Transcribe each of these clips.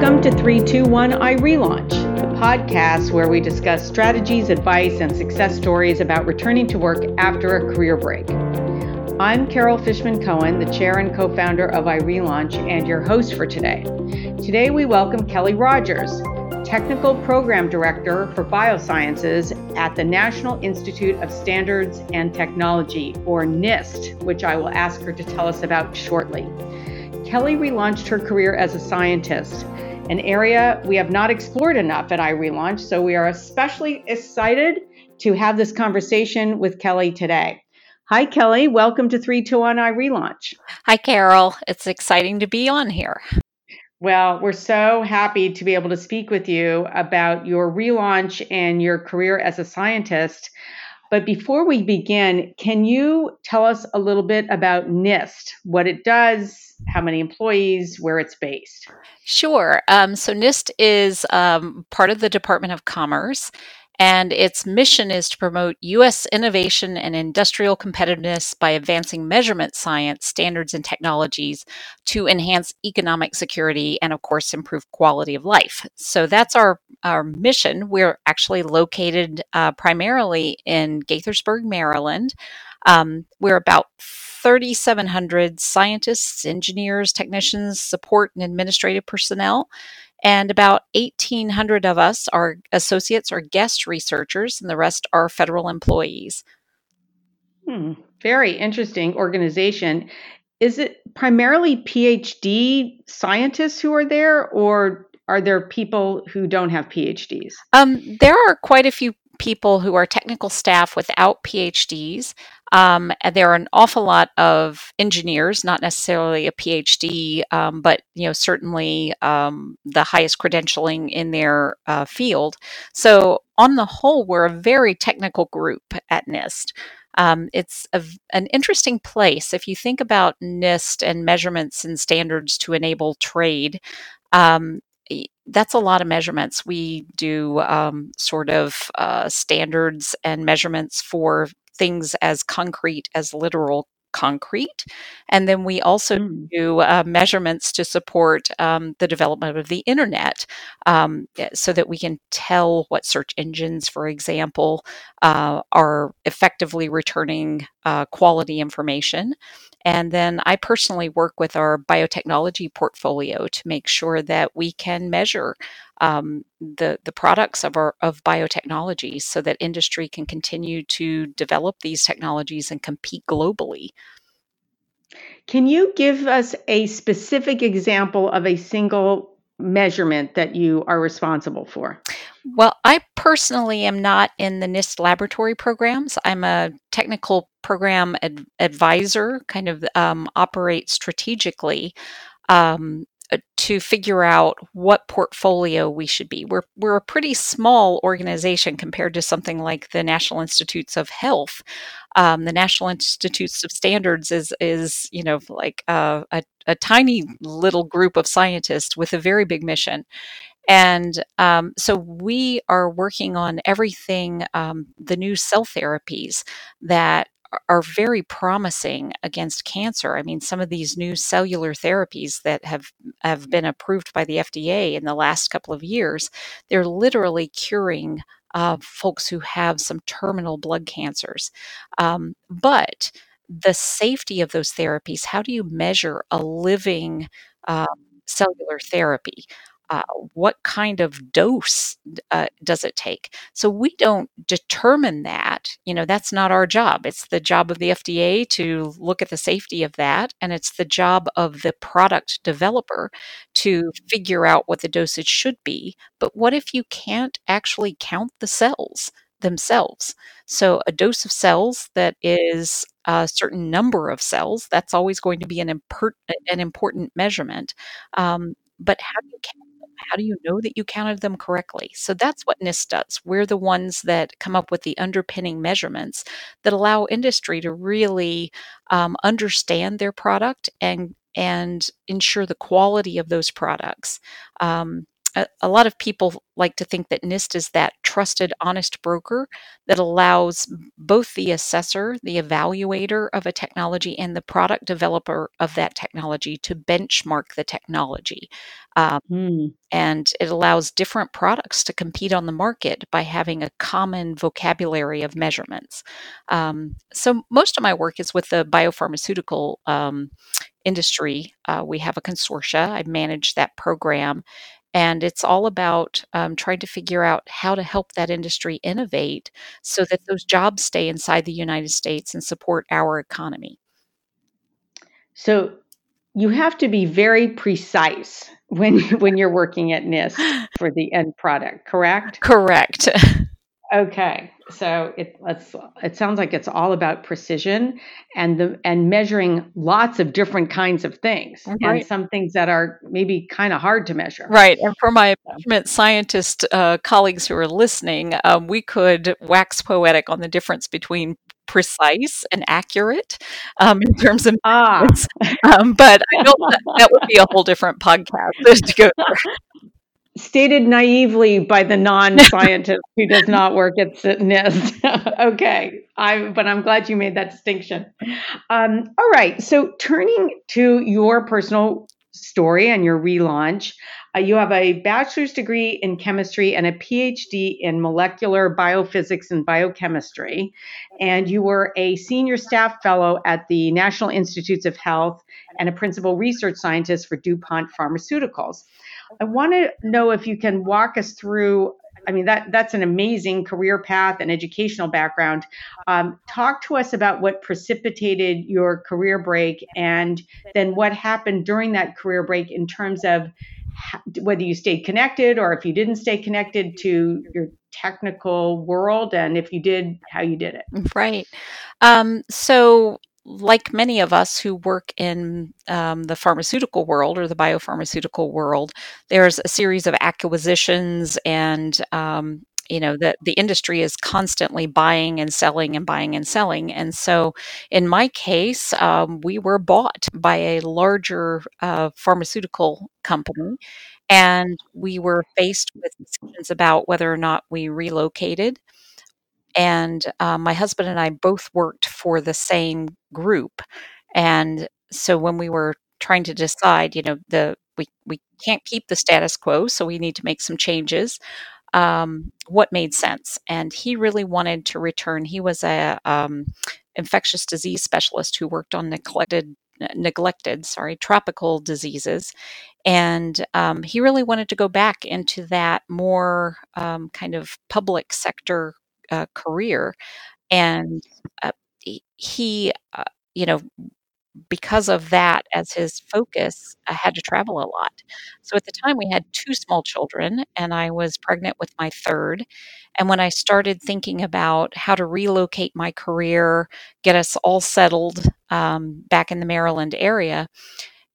Welcome to 321 iRelaunch, the podcast where we discuss strategies, advice, and success stories about returning to work after a career break. I'm Carol Fishman Cohen, the chair and co founder of iRelaunch, and your host for today. Today, we welcome Kelly Rogers, Technical Program Director for Biosciences at the National Institute of Standards and Technology, or NIST, which I will ask her to tell us about shortly. Kelly relaunched her career as a scientist, an area we have not explored enough at iRelaunch, so we are especially excited to have this conversation with Kelly today. Hi, Kelly. Welcome to 321 iRelaunch. Hi, Carol. It's exciting to be on here. Well, we're so happy to be able to speak with you about your relaunch and your career as a scientist. But before we begin, can you tell us a little bit about NIST, what it does, how many employees, where it's based? Sure. Um, so NIST is um, part of the Department of Commerce, and its mission is to promote U.S. innovation and industrial competitiveness by advancing measurement science, standards, and technologies to enhance economic security and, of course, improve quality of life. So that's our, our mission. We're actually located uh, primarily in Gaithersburg, Maryland. Um, we're about 3,700 scientists, engineers, technicians, support, and administrative personnel. And about 1,800 of us are associates or guest researchers, and the rest are federal employees. Hmm, very interesting organization. Is it primarily PhD scientists who are there, or are there people who don't have PhDs? Um, there are quite a few people who are technical staff without PhDs. Um, there are an awful lot of engineers, not necessarily a PhD, um, but you know certainly um, the highest credentialing in their uh, field. So on the whole, we're a very technical group at NIST. Um, it's a, an interesting place if you think about NIST and measurements and standards to enable trade. Um, that's a lot of measurements. We do um, sort of uh, standards and measurements for things as concrete as literal concrete. And then we also mm. do uh, measurements to support um, the development of the internet um, eh, so that we can tell what search engines, for example, uh, are effectively returning uh, quality information. And then I personally work with our biotechnology portfolio to make sure that we can measure um, the the products of our of biotechnology, so that industry can continue to develop these technologies and compete globally. Can you give us a specific example of a single measurement that you are responsible for? Well, I personally am not in the NIST laboratory programs. I'm a technical program ad- advisor, kind of um, operate strategically um, to figure out what portfolio we should be. We're we're a pretty small organization compared to something like the National Institutes of Health. Um, the National Institutes of Standards is is you know like uh, a a tiny little group of scientists with a very big mission. And um, so we are working on everything, um, the new cell therapies that are very promising against cancer. I mean, some of these new cellular therapies that have have been approved by the FDA in the last couple of years, they're literally curing uh, folks who have some terminal blood cancers. Um, but the safety of those therapies, how do you measure a living uh, cellular therapy? Uh, what kind of dose uh, does it take? So we don't determine that. You know, that's not our job. It's the job of the FDA to look at the safety of that, and it's the job of the product developer to figure out what the dosage should be. But what if you can't actually count the cells? themselves. So, a dose of cells that is a certain number of cells, that's always going to be an, import, an important measurement. Um, but how do you count how do you know that you counted them correctly? So that's what NIST does. We're the ones that come up with the underpinning measurements that allow industry to really um, understand their product and and ensure the quality of those products. Um, a, a lot of people like to think that NIST is that trusted, honest broker that allows both the assessor, the evaluator of a technology, and the product developer of that technology to benchmark the technology. Um, Mm. and it allows different products to compete on the market by having a common vocabulary of measurements. Um, so, most of my work is with the biopharmaceutical um, industry. Uh, we have a consortia, I manage that program. And it's all about um, trying to figure out how to help that industry innovate so that those jobs stay inside the United States and support our economy. So you have to be very precise when when you're working at NIST for the end product, correct? Correct. Okay, so it it sounds like it's all about precision and the and measuring lots of different kinds of things and some things that are maybe kind of hard to measure. Right. And for my measurement scientist uh, colleagues who are listening, um, we could wax poetic on the difference between precise and accurate um, in terms of ah. Um, but I don't, that, that would be a whole different podcast to go through. Stated naively by the non-scientist who does not work at NIST. okay, I but I'm glad you made that distinction. Um, all right, so turning to your personal story and your relaunch, uh, you have a bachelor's degree in chemistry and a PhD in molecular biophysics and biochemistry, and you were a senior staff fellow at the National Institutes of Health and a principal research scientist for DuPont Pharmaceuticals. I want to know if you can walk us through. I mean, that that's an amazing career path and educational background. Um, talk to us about what precipitated your career break, and then what happened during that career break in terms of whether you stayed connected or if you didn't stay connected to your technical world, and if you did, how you did it. Right. Um, so, like many of us who work in um, the pharmaceutical world or the biopharmaceutical world, there's a series of acquisitions and um, you know the the industry is constantly buying and selling and buying and selling. And so in my case um, we were bought by a larger uh, pharmaceutical company and we were faced with decisions about whether or not we relocated and uh, my husband and I both worked for the same group. And so when we were trying to decide, you know, the we we can't keep the status quo, so we need to make some changes. Um, what made sense? And he really wanted to return. He was a um, infectious disease specialist who worked on neglected neglected sorry tropical diseases and um, he really wanted to go back into that more um, kind of public sector uh, career and uh, he, uh, you know because of that as his focus i had to travel a lot. So at the time we had two small children and i was pregnant with my third and when i started thinking about how to relocate my career get us all settled um, back in the maryland area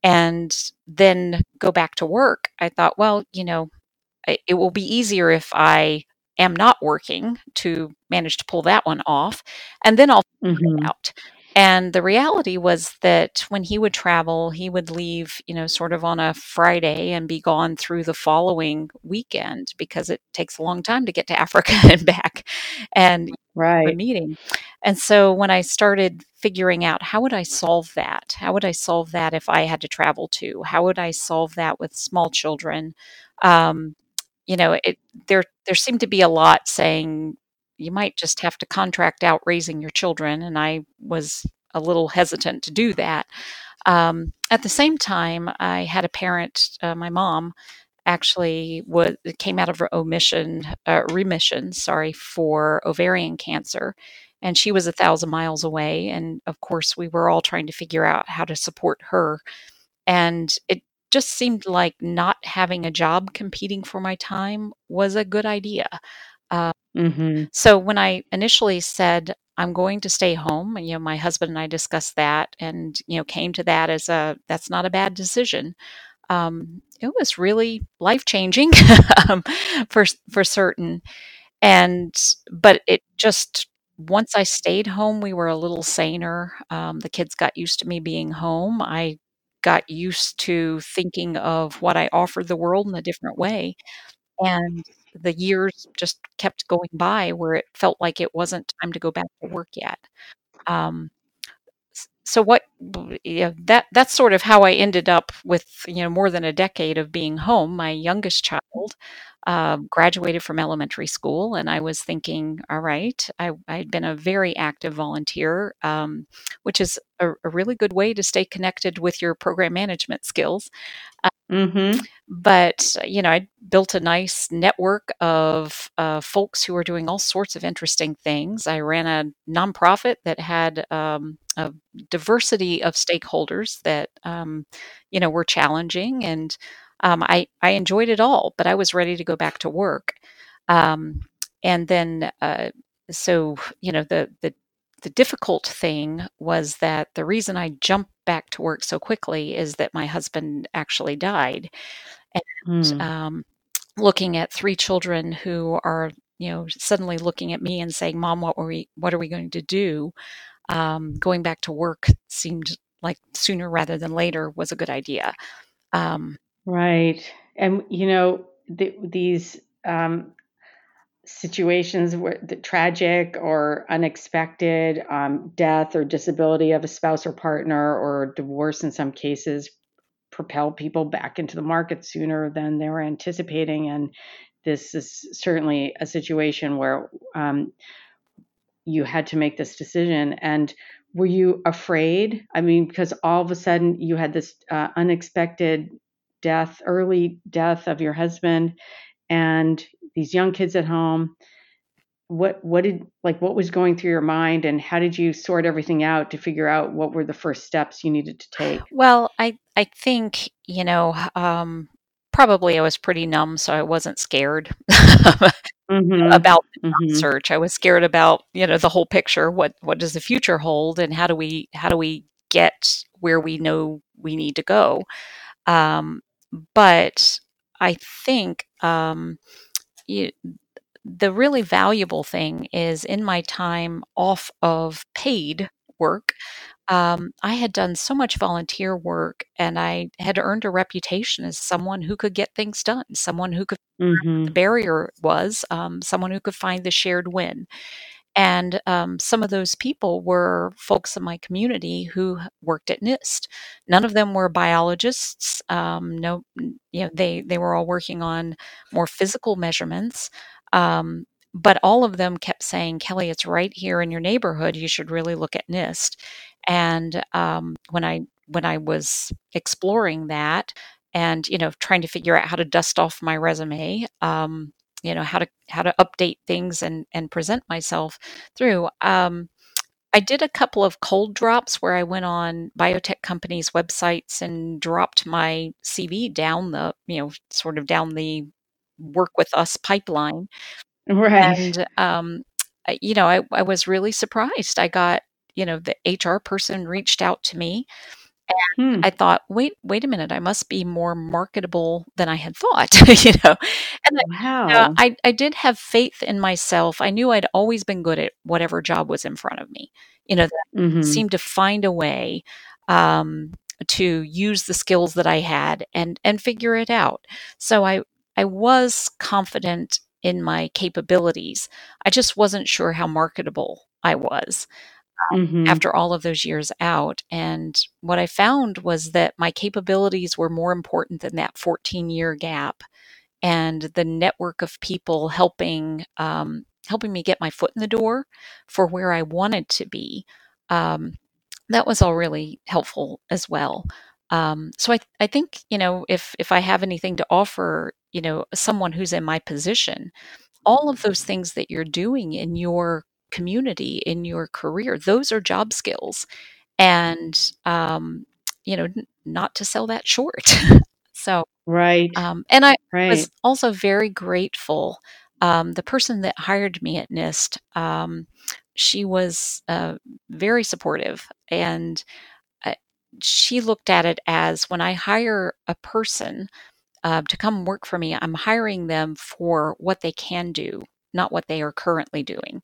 and then go back to work i thought well you know it will be easier if I am not working to manage to pull that one off, and then I'll figure it hmm out. And the reality was that when he would travel, he would leave, you know, sort of on a Friday and be gone through the following weekend because it takes a long time to get to Africa and back and Right. meeting. And so when I started figuring out how would I solve that? How would I solve that if I had to travel to? How would I solve that with small children? Um, you know, it there there seemed to be a lot saying you might just have to contract out raising your children, and I was a little hesitant to do that. Um, at the same time, I had a parent, uh, my mom, actually was came out of her omission, uh, remission, sorry, for ovarian cancer, and she was a thousand miles away. And of course, we were all trying to figure out how to support her and it just seemed like not having a job competing for my time was a good idea. Uh, hmm so when I initially said, I'm going to stay home, and you know, my husband and I discussed that and you know, came to that as a that's not a bad decision. Um, it was really life changing um, for for certain. And but it just once I stayed home, we were a little saner. Um, the kids got used to me being home. I got used to thinking of what I offered the world in a different way. And the years just kept going by where it felt like it wasn't time to go back to work yet. Um, so what yeah, that that's sort of how I ended up with you know more than a decade of being home. My youngest child uh, graduated from elementary school, and I was thinking, all right, I, had been a very active volunteer, um, which is a, a, really good way to stay connected with your program management skills. Mm-hmm. But, you know, I built a nice network of uh, folks who were doing all sorts of interesting things. I ran a nonprofit that had um, a diversity of stakeholders that, um, you know, were challenging. And um, I, I enjoyed it all, but I was ready to go back to work. Um, and then, uh, so, you know, the, the the difficult thing was that the reason I jumped back to work so quickly is that my husband actually died. And mm. um, looking at three children who are, you know, suddenly looking at me and saying, "Mom, what were we? What are we going to do?" Um, going back to work seemed like sooner rather than later was a good idea. Um, right, and you know, the, these um, situations where the tragic or unexpected um, death or disability of a spouse or partner or divorce in some cases propel people back into the market sooner than they were anticipating. And this is certainly a situation where um, you had to make this decision. And were you afraid? I mean because all of a sudden you had this uh, unexpected death early death of your husband and these young kids at home what what did like what was going through your mind and how did you sort everything out to figure out what were the first steps you needed to take well i i think you know um probably i was pretty numb so i wasn't scared mm-hmm. about the mm-hmm. search i was scared about you know the whole picture what what does the future hold and how do we how do we get where we know we need to go um but i think um you, the really valuable thing is in my time off of paid work, um, I had done so much volunteer work and I had earned a reputation as someone who could get things done, someone who could, mm-hmm. the barrier was, um, someone who could find the shared win. And um, some of those people were folks in my community who worked at NIST. None of them were biologists. Um, no, you know, they they were all working on more physical measurements. Um, but all of them kept saying, Kelly, it's right here in your neighborhood. You should really look at NIST. And um, when I when I was exploring that, and you know, trying to figure out how to dust off my resume, um, you know how to how to update things and and present myself through um, I did a couple of cold drops where I went on biotech companies' websites and dropped my CV down the, you know, sort of down the work with us pipeline. Right. And, um, you know, I, I was really surprised. I got, you know, the HR person reached out to me and hmm. I thought, wait, wait a minute, I must be more marketable than I had thought, you know. And wow. I, I, I did have faith in myself. I knew I'd always been good at whatever job was in front of me. You know, mm-hmm. seemed to find a way um, to use the skills that I had and and figure it out. So I I was confident in my capabilities. I just wasn't sure how marketable I was mm-hmm. after all of those years out. And what I found was that my capabilities were more important than that 14 year gap and the network of people helping um, helping me get my foot in the door for where I wanted to be. Um, that was all really helpful as well. Um, so I, I think you know if if I have anything to offer, you know, someone who's in my position, all of those things that you're doing in your community in your career those are job skills. And um, you know n- not to sell that short. So right. um, and i right. was also very grateful um, the person that hired me at nist um, she was uh, very supportive and uh, she looked at it as when i hire a person uh, to come work for me i'm hiring them for what they can do not what they are currently doing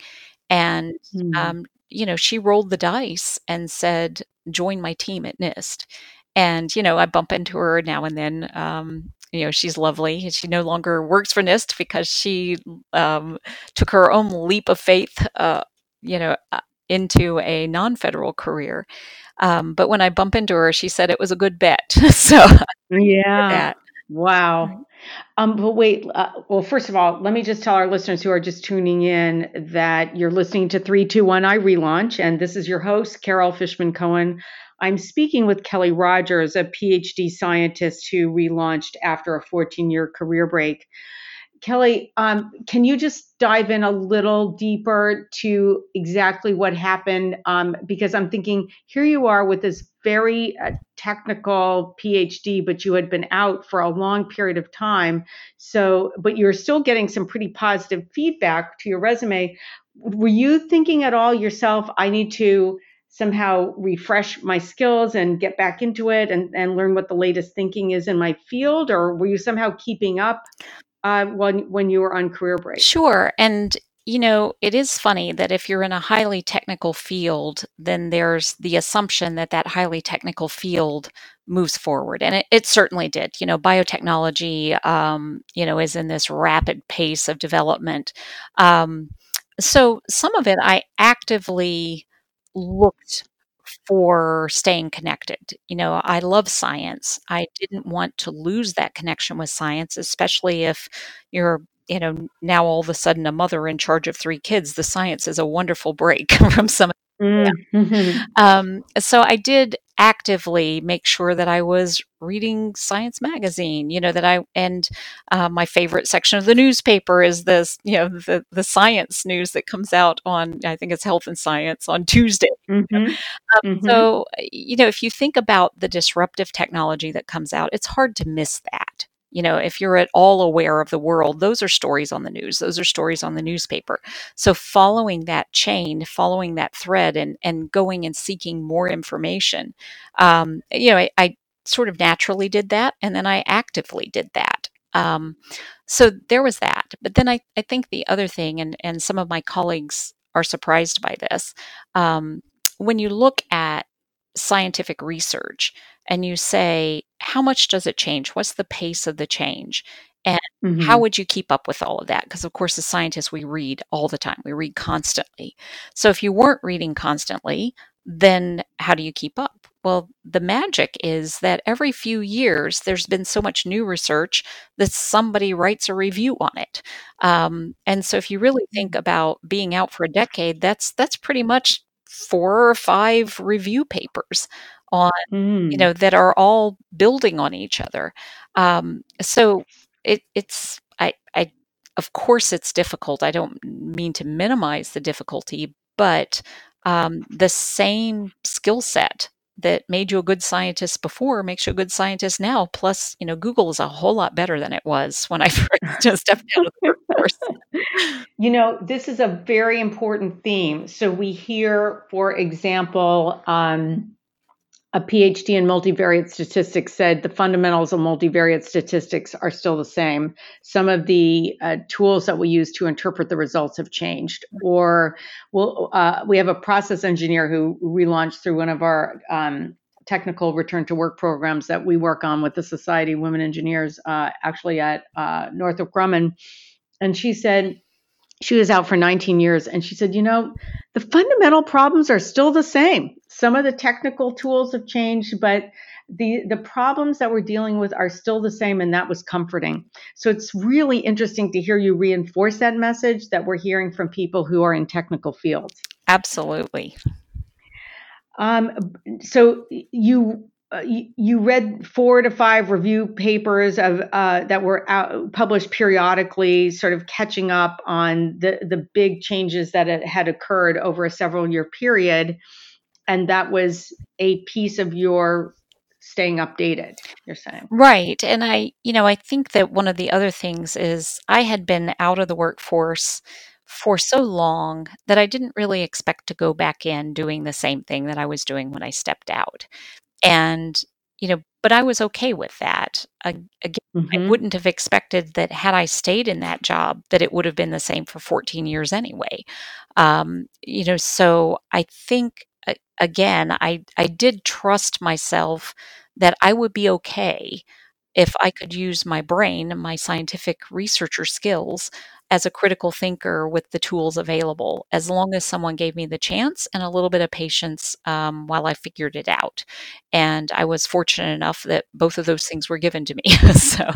and, mm. um, you know, she rolled the dice and said, join my team at NIST. and you know, I bump into her now and then. Um, you know, she's lovely. She no longer works for NIST because she um, took her own leap of faith. Uh, you know, uh, into a non-federal career. Um, but when I bump into her, she said it was a good bet. so yeah, wow. Um, but wait, uh, well, first of all, let me just tell our listeners who are just tuning in that you're listening to 321 iRelaunch, and this is your host, Carol Fishman Cohen. I'm speaking with Kelly Rogers, a PhD scientist who relaunched after a 14 year career break. Kelly, um, can you just dive in a little deeper to exactly what happened? Um, because I'm thinking here you are with this very uh, technical PhD, but you had been out for a long period of time. So, but you're still getting some pretty positive feedback to your resume. Were you thinking at all yourself, I need to somehow refresh my skills and get back into it and, and learn what the latest thinking is in my field? Or were you somehow keeping up? Uh, when when you were on career break? Sure, and you know, it is funny that if you're in a highly technical field, then there's the assumption that that highly technical field moves forward, and it, it certainly did. You know, biotechnology, um, you know, is in this rapid pace of development. Um, so some of it I actively looked for staying connected. You know, I love science. I didn't want to lose that connection with science, especially if you're you know now all of a sudden a mother in charge of three kids the science is a wonderful break from some mm-hmm. um, so i did actively make sure that I was reading Science Magazine. You know that I and uh, my favorite section of the newspaper is this. You know the the science news that comes out on I think it's Health and Science on Tuesday. Mm-hmm. Um, mm-hmm. So you know if you think about the disruptive technology that comes out, it's hard to miss that you know, if you're at all aware of the world, those are stories on the news. Those are stories on the newspaper. So following that chain, following that thread, and and going and seeking more information, um, you know, I, I, sort of naturally did that, and then I actively did that. Um, so there was that. But then I, I think the other thing, and and some of my colleagues are surprised by this, um, when you look at scientific research and you say, how much does it change? What's the pace of the change? And mm-hmm. how would you keep up with all of that? Because, of course, as scientists, we read all the time, we read constantly. So, if you weren't reading constantly, then how do you keep up? Well, the magic is that every few years there's been so much new research that somebody writes a review on it. Um, and so, if you really think mm-hmm. about being out for a decade, that's that's pretty much four or five review papers on mm. you know that are all building on each other um, so it, it's I, I of course it's difficult i don't mean to minimize the difficulty but um, the same skill set that made you a good scientist before makes you a good scientist now. Plus, you know, Google is a whole lot better than it was when I first stepped out of the workforce. You know, this is a very important theme. So we hear, for example, um, a PhD in multivariate statistics said the fundamentals of multivariate statistics are still the same. Some of the uh, tools that we use to interpret the results have changed. Or we'll, uh, we have a process engineer who relaunched through one of our um, technical return to work programs that we work on with the Society of Women Engineers, uh, actually at uh, Northrop Grumman. And she said, she was out for 19 years and she said, you know, the fundamental problems are still the same. Some of the technical tools have changed, but the the problems that we're dealing with are still the same and that was comforting. So it's really interesting to hear you reinforce that message that we're hearing from people who are in technical fields. Absolutely. Um, so you uh, you, read four to five review papers of uh, that were out, published periodically, sort of catching up on the the big changes that had occurred over a several year period, and that was a piece of your staying updated you're saying right and i you know i think that one of the other things is i had been out of the workforce for so long that I didn't really expect to go back in doing the same thing that I was doing when I stepped out. And, you know, but I was okay with that. again, mm-hmm. I wouldn't have expected that had I stayed in that job, that it would have been the same for 14 years anyway. Um, you know, so I think again, I I did trust myself that I would be okay if I could use my brain, my scientific researcher skills, as a critical thinker with the tools available, as long as someone gave me the chance and a little bit of patience um, while I figured it out. And I was fortunate enough that both of those things were given to me. so.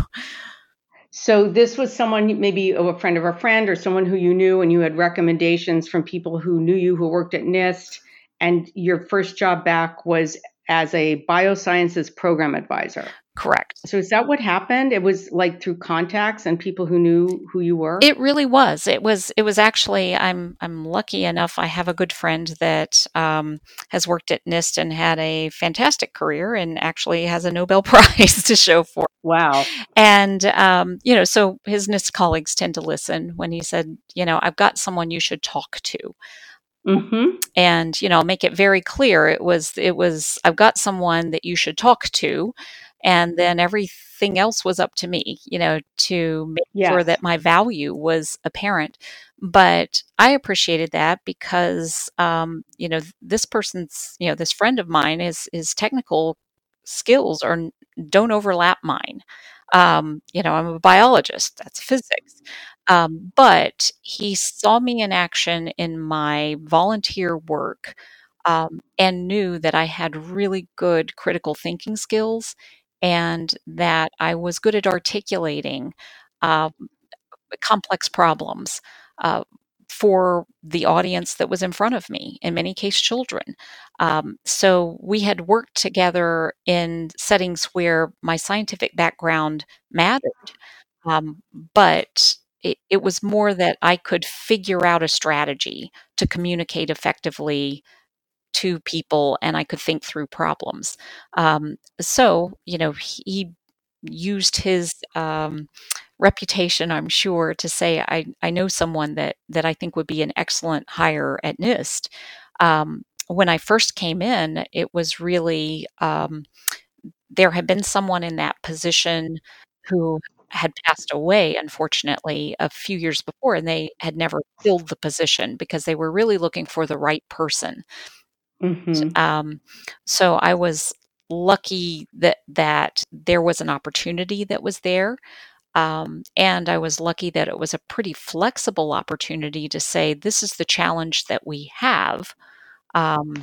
So this was someone, maybe a friend of a friend or someone who you knew, and you had recommendations from people who knew you who worked at NIST. And your first job back was as a biosciences program advisor. Correct. So is that what happened? It was like through contacts and people who knew who you were? It really was. It was it was actually I'm I'm lucky enough I have a good friend that um, has worked at NIST and had a fantastic career and actually has a Nobel Prize to show for. Wow. And um, you know, so his NIST colleagues tend to listen when he said, you know, I've got someone you should talk to. Mm-hmm. And you know, make it very clear. It was it was I've got someone that you should talk to and then everything else was up to me you know to make yes. sure that my value was apparent but i appreciated that because um, you know this person's you know this friend of mine is is technical skills are don't overlap mine um, you know i'm a biologist that's physics um, but he saw me in action in my volunteer work um, and knew that I had really good critical thinking skills and that I was good at articulating uh, complex problems uh, for the audience that was in front of me, in many cases, children. Um, so we had worked together in settings where my scientific background mattered, um, but it, it was more that I could figure out a strategy to communicate effectively to people and I could think through problems. Um, so, you know, he used his um, reputation, I'm sure, to say, I, I know someone that, that I think would be an excellent hire at NIST. Um, when I first came in, it was really, um, there had been someone in that position who had passed away, unfortunately, a few years before, and they had never filled the position because they were really looking for the right person. Mm-hmm. Um, so I was lucky that that there was an opportunity that was there. Um, and I was lucky that it was a pretty flexible opportunity to say, this is the challenge that we have. Um,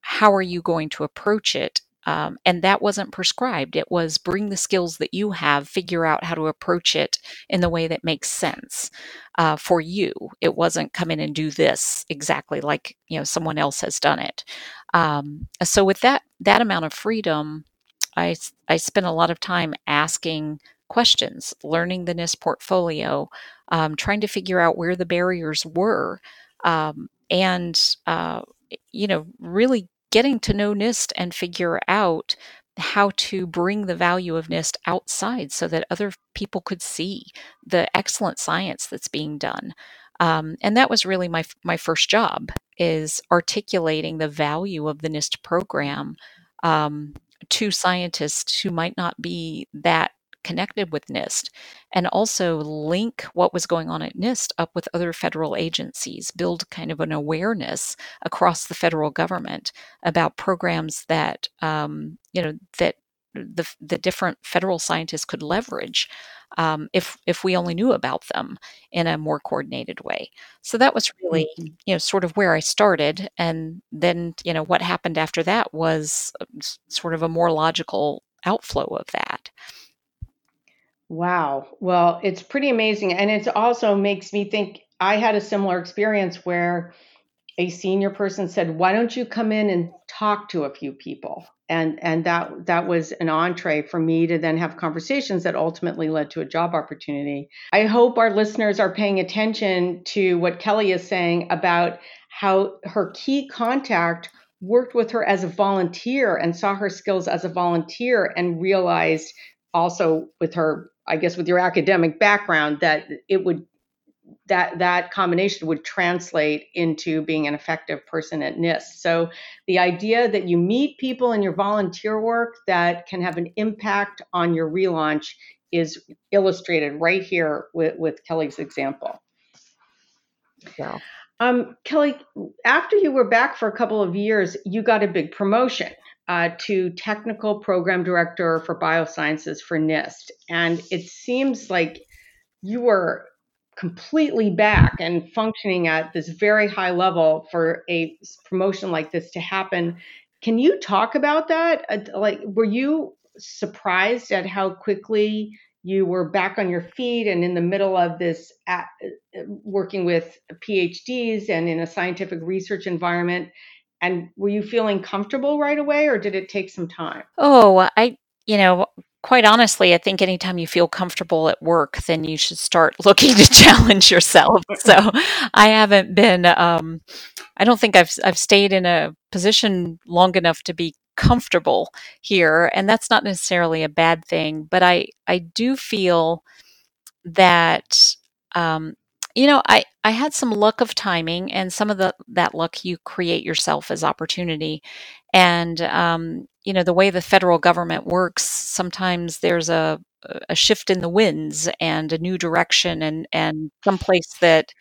how are you going to approach it? Um, and that wasn't prescribed. It was bring the skills that you have, figure out how to approach it in the way that makes sense uh, for you. It wasn't come in and do this exactly like you know someone else has done it. Um, so with that that amount of freedom, I I spent a lot of time asking questions, learning the NIST portfolio, um, trying to figure out where the barriers were, um, and uh, you know really getting to know NIST and figure out how to bring the value of NIST outside so that other people could see the excellent science that's being done. Um, and that was really my my first job is articulating the value of the NIST program um, to scientists who might not be that connected with NIST and also link what was going on at NIST up with other federal agencies, build kind of an awareness across the federal government about programs that, um, you know, that the, the different federal scientists could leverage um, if if we only knew about them in a more coordinated way. So that was really mm-hmm. you know sort of where I started, and then you know what happened after that was uh, sort of a more logical outflow of that. Wow. Well, it's pretty amazing. And it also makes me think I had a similar experience where a senior person said, "Why don't you come in and talk to a few people?" And and that that was an entree for me to then have conversations that ultimately led to a job opportunity. I hope our listeners are paying attention to what Kelly is saying about how her key contact worked with her as a volunteer and saw her skills as a volunteer and realized also with her I guess with your academic background that it would that that combination would translate into being an effective person at NIST. So the idea that you meet people in your volunteer work that can have an impact on your relaunch is illustrated right here with, with Kelly's example. Yeah. Um, Kelly, after you were back for a couple of years, you got a big promotion. Uh, to technical program director for biosciences for NIST. And it seems like you were completely back and functioning at this very high level for a promotion like this to happen. Can you talk about that? Uh, like, were you surprised at how quickly you were back on your feet and in the middle of this at, uh, working with PhDs and in a scientific research environment? And were you feeling comfortable right away or did it take some time? Oh, I, you know, quite honestly, I think anytime you feel comfortable at work, then you should start looking to challenge yourself. So I haven't been, um, I don't think I've, I've stayed in a position long enough to be comfortable here. And that's not necessarily a bad thing, but I, I do feel that, um, you know, I, I had some luck of timing and some of the that luck you create yourself as opportunity. And um, you know, the way the federal government works, sometimes there's a a shift in the winds and a new direction and and someplace that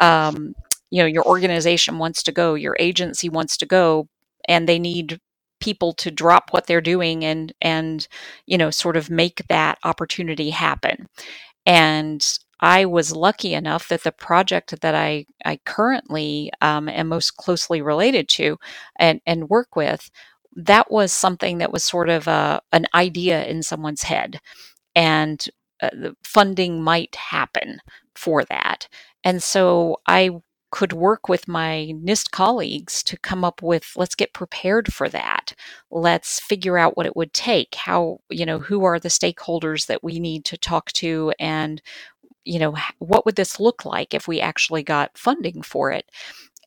um, you know your organization wants to go, your agency wants to go, and they need people to drop what they're doing and and you know sort of make that opportunity happen. And I was lucky enough that the project that I, I currently um, am most closely related to and, and work with, that was something that was sort of a, an idea in someone's head. And uh, the funding might happen for that. And so I could work with my NIST colleagues to come up with let's get prepared for that. Let's figure out what it would take. How, you know, who are the stakeholders that we need to talk to and you know, what would this look like if we actually got funding for it?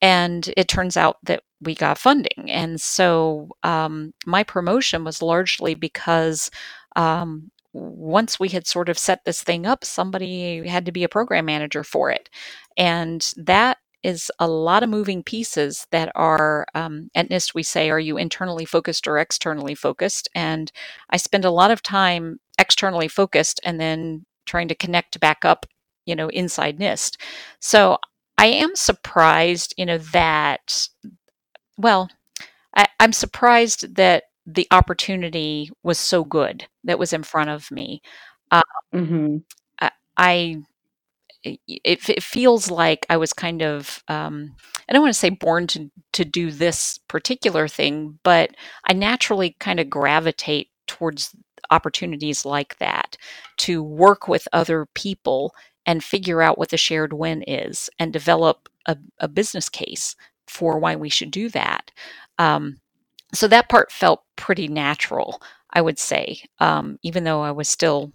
And it turns out that we got funding. And so um, my promotion was largely because um, once we had sort of set this thing up, somebody had to be a program manager for it. And that is a lot of moving pieces that are um, at NIST we say, are you internally focused or externally focused? And I spend a lot of time externally focused and then trying to connect back up, you know, inside NIST. So I am surprised, you know, that, well, I, I'm surprised that the opportunity was so good that was in front of me. Uh, mm-hmm. I, I it, it, feels like I was kind of um, I don't want to say born to to do this particular thing, but I naturally kind of gravitate towards opportunities like that to work with other people and figure out what the shared win is and develop a, a business case for why we should do that. Um, so that part felt pretty natural, I would say, um, even though I was still.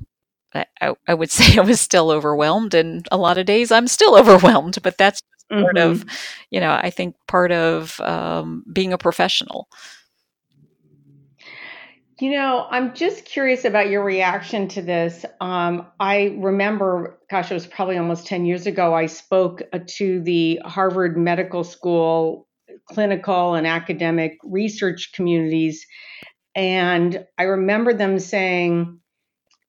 I, I, would say I was still overwhelmed, and a lot of days I'm still overwhelmed. But that's part mm-hmm. of, you know, I think part of um, being a professional. You know, I'm just curious about your reaction to this. Um, I remember, gosh, it was probably almost 10 years ago, I spoke uh, to the Harvard Medical School clinical and academic research communities. And I remember them saying,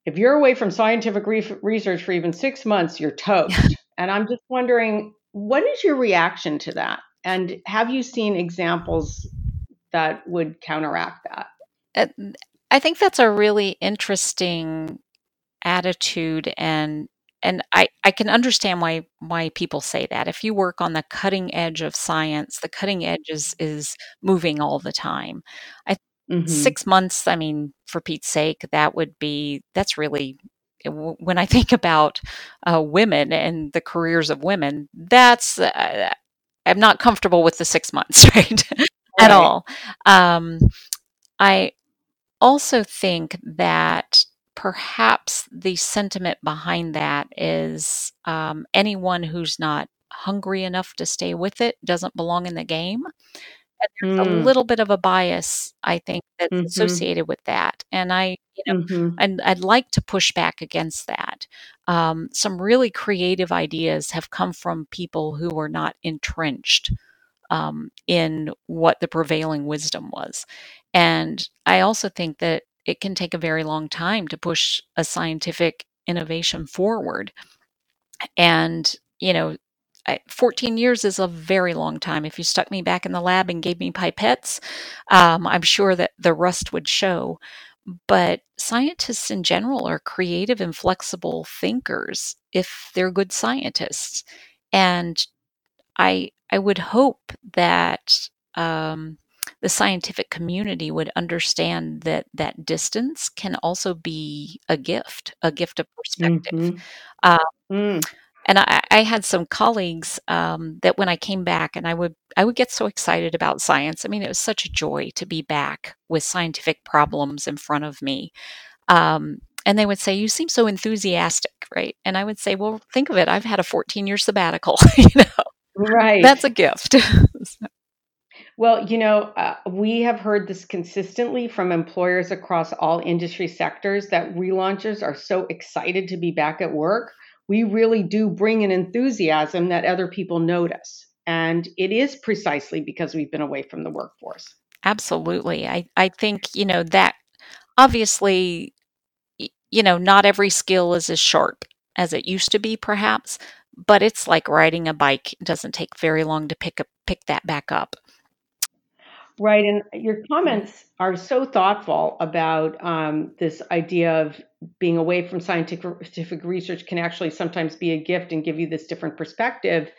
if you're away from scientific re- research for even six months, you're toast. and I'm just wondering, what is your reaction to that? And have you seen examples that would counteract that? I think that's a really interesting attitude and and I, I can understand why why people say that. If you work on the cutting edge of science, the cutting edge is is moving all the time. I mm-hmm. six months, I mean, for Pete's sake, that would be that's really when I think about uh, women and the careers of women, that's uh, I'm not comfortable with the six months, right? At all. Um, I also think that perhaps the sentiment behind that is um, anyone who's not hungry enough to stay with it doesn't belong in the game. And there's mm. a little bit of a bias, I think, that's mm-hmm. associated with that. And I, you know, mm-hmm. I'd, I'd, like to push back against that. Um, some really creative ideas have come from people who were not entrenched um, in what the prevailing wisdom was. And I also think that it can take a very long time to push a scientific innovation forward. And, you know, I, 14 years is a very long time. If you stuck me back in the lab and gave me pipettes, um, I'm sure that the rust would show. But scientists in general are creative and flexible thinkers if they're good scientists. And I, I would hope that um, the scientific community would understand that that distance can also be a gift, a gift of perspective. Mm-hmm. Uh, mm. And I, I, had some colleagues um, that when I came back, and I would I would get so excited about science. I mean, it was such a joy to be back with scientific problems in front of me. Um, and they would say, "You seem so enthusiastic, right?" And I would say, "Well, think of it. I've had a 14 year sabbatical. you know, right? That's a gift." Well, you know, uh, we have heard this consistently from employers across all industry sectors that relaunchers are so excited to be back at work. We really do bring an enthusiasm that other people notice. And it is precisely because we've been away from the workforce. Absolutely. I, I think, you know, that obviously, you know, not every skill is as sharp as it used to be, perhaps, but it's like riding a bike. It doesn't take very long to pick up, pick that back up. Right. And your comments are so thoughtful about um, this idea of being away from scientific research can actually sometimes be a gift and give you this different perspective.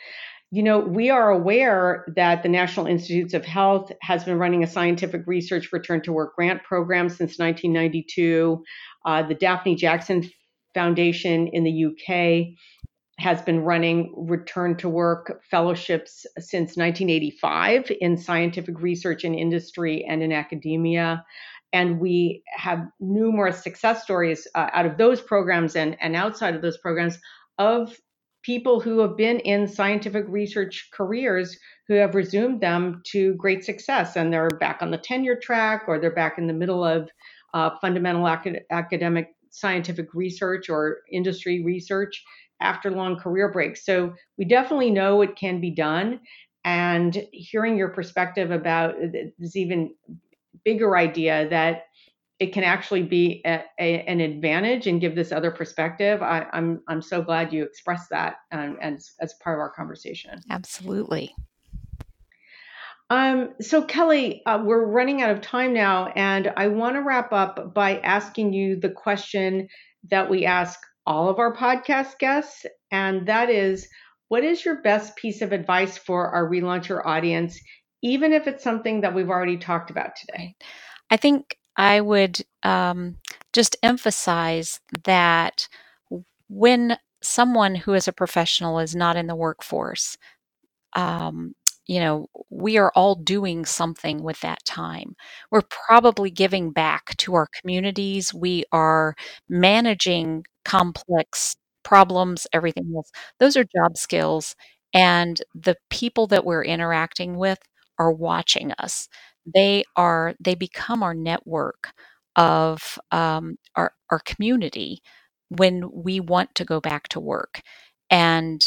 You know, we are aware that the National Institutes of Health has been running a scientific research return to work grant program since 1992. Uh, the Daphne Jackson Foundation in the UK has been running return to work fellowships since 1985 in scientific research in industry and in academia. And we have numerous success stories uh, out of those programs and, and outside of those programs of people who have been in scientific research careers who have resumed them to great success. And they're back on the tenure track or they're back in the middle of uh, fundamental acad- academic scientific research or industry research after long career breaks. So we definitely know it can be done. And hearing your perspective about this even bigger idea that it can actually be a, a, an advantage and give this other perspective. I, am I'm, I'm so glad you expressed that um, as as part of our conversation. Absolutely. Um, so Kelly, uh, we're running out of time now, and I want to wrap up by asking you the question that we ask all of our podcast guests, and that is what is your best piece of advice for our relauncher audience, even if it's something that we've already talked about today? I think I would um, just emphasize that when someone who is a professional is not in the workforce, um, you know, we are all doing something with that time. We're probably giving back to our communities. We are managing complex problems, everything else. Those are job skills. And the people that we're interacting with are watching us. They are, they become our network of um, our, our community when we want to go back to work. And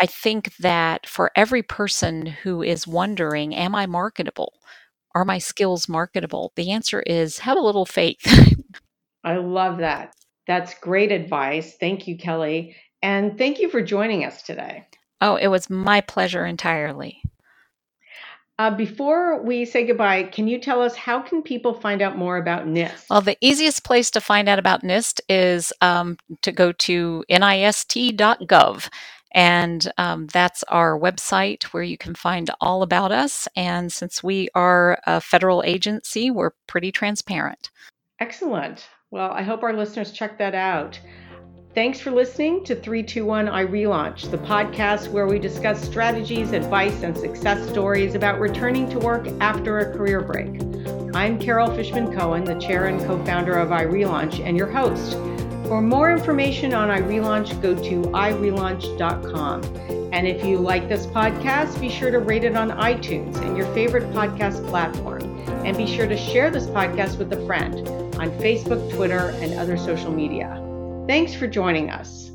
I think that for every person who is wondering, am I marketable? Are my skills marketable? The answer is have a little faith. I love that. That's great advice. Thank you, Kelly. And thank you for joining us today. Oh, it was my pleasure entirely. Uh, before we say goodbye, can you tell us how can people find out more about NIST? Well, the easiest place to find out about NIST is um, to go to nist.gov. And um, that's our website where you can find all about us. And since we are a federal agency, we're pretty transparent. Excellent. Well, I hope our listeners check that out. Thanks for listening to 321 iRelaunch, the podcast where we discuss strategies, advice, and success stories about returning to work after a career break. I'm Carol Fishman Cohen, the chair and co founder of iRelaunch, and your host. For more information on iRelaunch, go to irelaunch.com. And if you like this podcast, be sure to rate it on iTunes and your favorite podcast platform. And be sure to share this podcast with a friend on Facebook, Twitter, and other social media. Thanks for joining us.